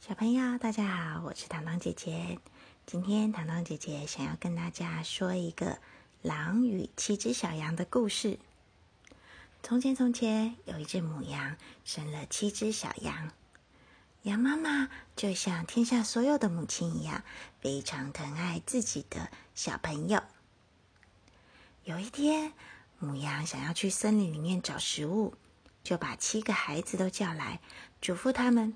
小朋友，大家好，我是糖糖姐姐。今天糖糖姐姐想要跟大家说一个狼与七只小羊的故事。从前，从前有一只母羊，生了七只小羊。羊妈妈就像天下所有的母亲一样，非常疼爱自己的小朋友。有一天，母羊想要去森林里面找食物，就把七个孩子都叫来，嘱咐他们：“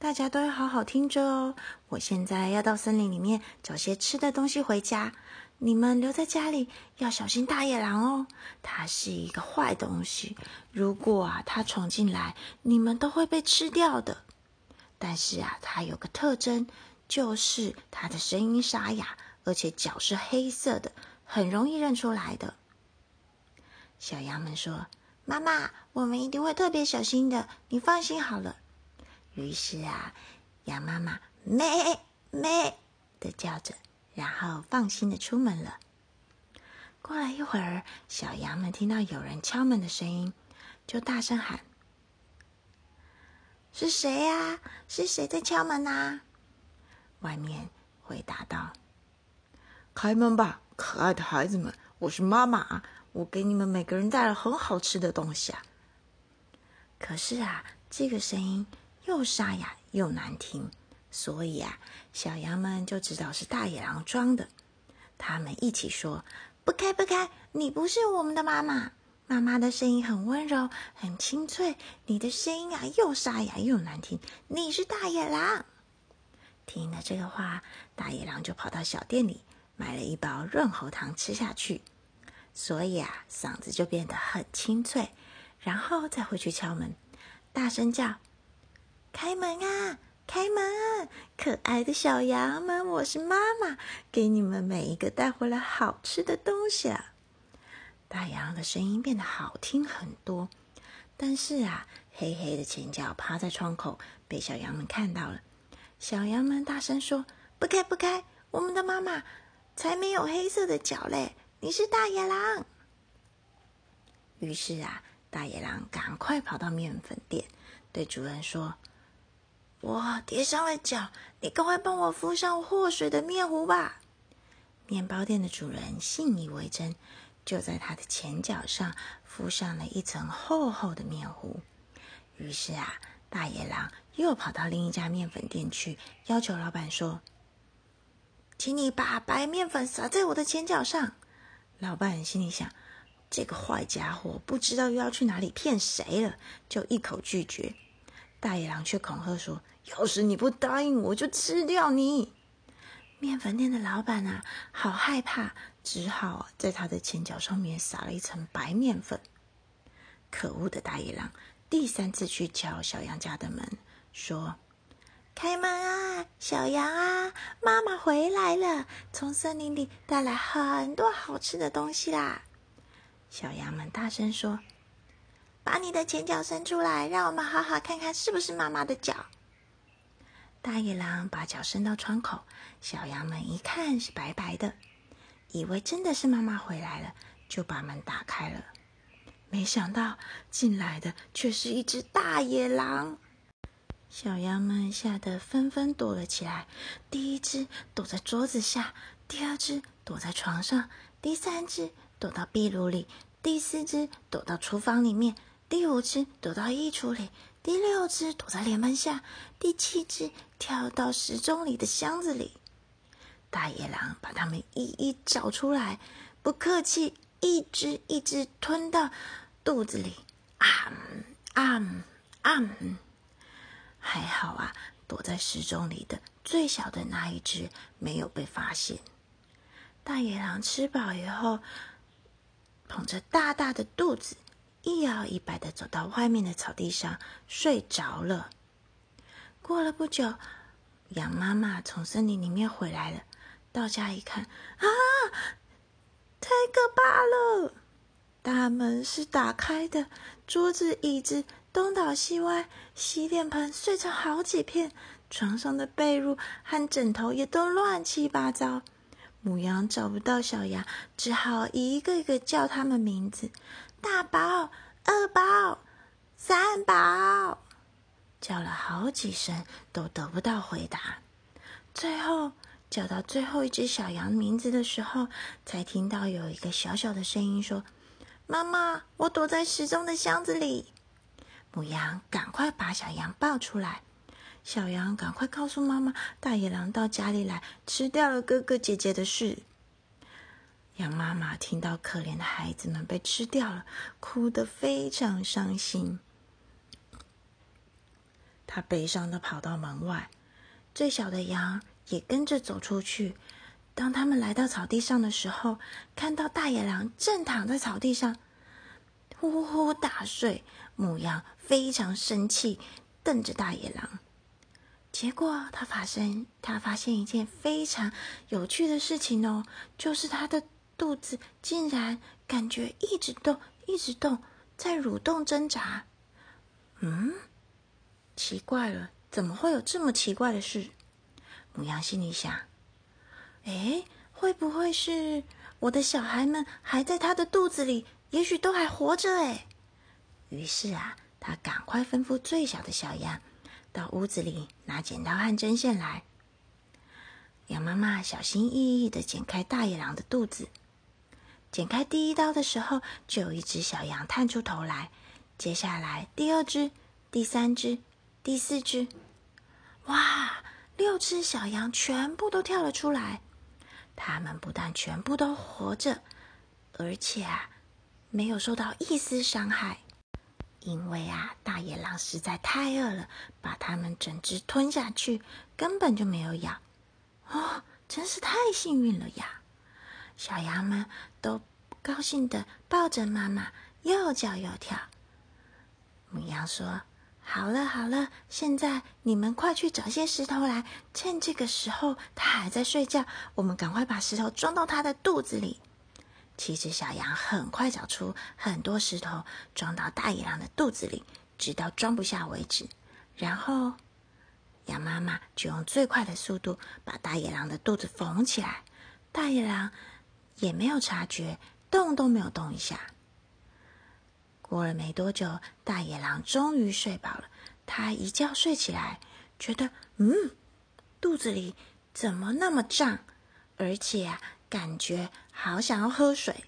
大家都要好好听着哦！我现在要到森林里面找些吃的东西回家，你们留在家里要小心大野狼哦。它是一个坏东西，如果啊它闯进来，你们都会被吃掉的。但是啊，它有个特征，就是它的声音沙哑，而且脚是黑色的，很容易认出来的。”小羊们说：“妈妈，我们一定会特别小心的，你放心好了。”于是啊，羊妈妈咩咩的叫着，然后放心的出门了。过了一会儿，小羊们听到有人敲门的声音，就大声喊：“是谁呀？是谁在敲门呐？”外面回答道：“开门吧，可爱的孩子们，我是妈妈。”我给你们每个人带了很好吃的东西啊！可是啊，这个声音又沙哑又难听，所以啊，小羊们就知道是大野狼装的。他们一起说：“不开，不开！你不是我们的妈妈。妈妈的声音很温柔，很清脆。你的声音啊，又沙哑又难听。你是大野狼。”听了这个话，大野狼就跑到小店里买了一包润喉糖吃下去。所以啊，嗓子就变得很清脆，然后再回去敲门，大声叫：“开门啊，开门！可爱的小羊们，我是妈妈，给你们每一个带回来好吃的东西啊！”大羊的声音变得好听很多，但是啊，黑黑的前脚趴在窗口，被小羊们看到了。小羊们大声说：“不开，不开！我们的妈妈才没有黑色的脚嘞！”你是大野狼。于是啊，大野狼赶快跑到面粉店，对主人说：“我跌伤了脚，你赶快帮我敷上祸水的面糊吧。”面包店的主人信以为真，就在他的前脚上敷上了一层厚厚的面糊。于是啊，大野狼又跑到另一家面粉店去，要求老板说：“请你把白面粉撒在我的前脚上。”老板心里想：“这个坏家伙不知道又要去哪里骗谁了，就一口拒绝。”大野狼却恐吓说：“要是你不答应，我就吃掉你！”面粉店的老板啊，好害怕，只好在他的前脚上面撒了一层白面粉。可恶的大野狼第三次去敲小羊家的门，说。开门啊，小羊啊！妈妈回来了，从森林里带来很多好吃的东西啦！小羊们大声说：“把你的前脚伸出来，让我们好好看看是不是妈妈的脚。”大野狼把脚伸到窗口，小羊们一看是白白的，以为真的是妈妈回来了，就把门打开了。没想到进来的却是一只大野狼。小羊们吓得纷纷躲了起来。第一只躲在桌子下，第二只躲在床上，第三只躲到壁炉里，第四只躲到厨房里面，第五只躲到衣橱里，第六只躲在脸盆下，第七只跳到时钟里的箱子里。大野狼把它们一一找出来，不客气，一只一只吞到肚子里。啊啊啊！还好啊，躲在时钟里的最小的那一只没有被发现。大野狼吃饱以后，捧着大大的肚子，一摇一摆的走到外面的草地上睡着了。过了不久，羊妈妈从森林里面回来了，到家一看，啊，太可怕了！大门是打开的，桌子椅子。东倒西歪，洗脸盆碎成好几片，床上的被褥和枕头也都乱七八糟。母羊找不到小羊，只好一个一个叫他们名字：大宝、二宝、三宝。叫了好几声，都得不到回答。最后叫到最后一只小羊名字的时候，才听到有一个小小的声音说：“妈妈，我躲在时钟的箱子里。”母羊赶快把小羊抱出来。小羊赶快告诉妈妈：“大野狼到家里来，吃掉了哥哥姐姐的事。”羊妈妈听到可怜的孩子们被吃掉了，哭得非常伤心。她悲伤的跑到门外，最小的羊也跟着走出去。当他们来到草地上的时候，看到大野狼正躺在草地上，呼呼大睡。母羊非常生气，瞪着大野狼。结果，他发生，他发现一件非常有趣的事情哦，就是他的。肚子竟然感觉一直动，一直动，在蠕动挣扎。嗯，奇怪了，怎么会有这么奇怪的事？母羊心里想：哎，会不会是我的小孩们还在他的肚子里？也许都还活着哎。于是啊，他赶快吩咐最小的小羊到屋子里拿剪刀和针线来。羊妈妈小心翼翼的剪开大野狼的肚子。剪开第一刀的时候，就有一只小羊探出头来。接下来，第二只、第三只、第四只，哇，六只小羊全部都跳了出来。它们不但全部都活着，而且啊，没有受到一丝伤害。因为啊，大野狼实在太饿了，把它们整只吞下去，根本就没有咬。哦，真是太幸运了呀！小羊们都高兴的抱着妈妈，又叫又跳。母羊说：“好了好了，现在你们快去找些石头来，趁这个时候它还在睡觉，我们赶快把石头装到它的肚子里。”七只小羊很快找出很多石头，装到大野狼的肚子里，直到装不下为止。然后，羊妈妈就用最快的速度把大野狼的肚子缝起来。大野狼。也没有察觉，动都没有动一下。过了没多久，大野狼终于睡饱了。他一觉睡起来，觉得嗯，肚子里怎么那么胀，而且啊，感觉好想要喝水。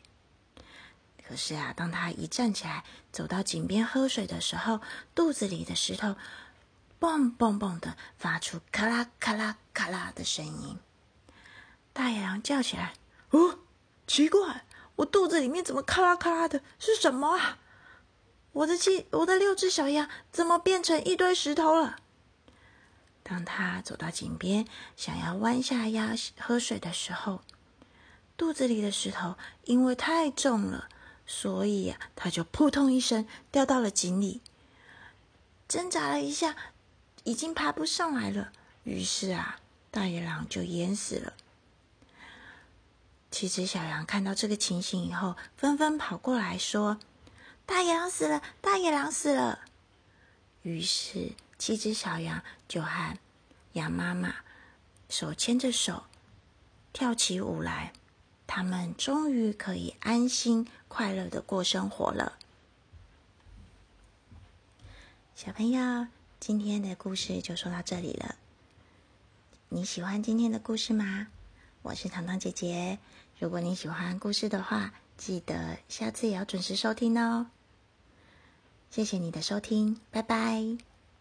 可是啊，当他一站起来，走到井边喝水的时候，肚子里的石头蹦蹦蹦的发出咔啦咔啦咔啦的声音。大野狼叫起来：“哦！”奇怪，我肚子里面怎么咔啦咔啦的？是什么啊？我的七，我的六只小羊怎么变成一堆石头了？当他走到井边，想要弯下腰喝水的时候，肚子里的石头因为太重了，所以呀，他就扑通一声掉到了井里。挣扎了一下，已经爬不上来了。于是啊，大野狼就淹死了。七只小羊看到这个情形以后，纷纷跑过来说：“大野狼死了！大野狼死了！”于是，七只小羊就和羊妈妈手牵着手跳起舞来。他们终于可以安心快乐的过生活了。小朋友，今天的故事就说到这里了。你喜欢今天的故事吗？我是糖糖姐姐。如果你喜欢故事的话，记得下次也要准时收听哦。谢谢你的收听，拜拜。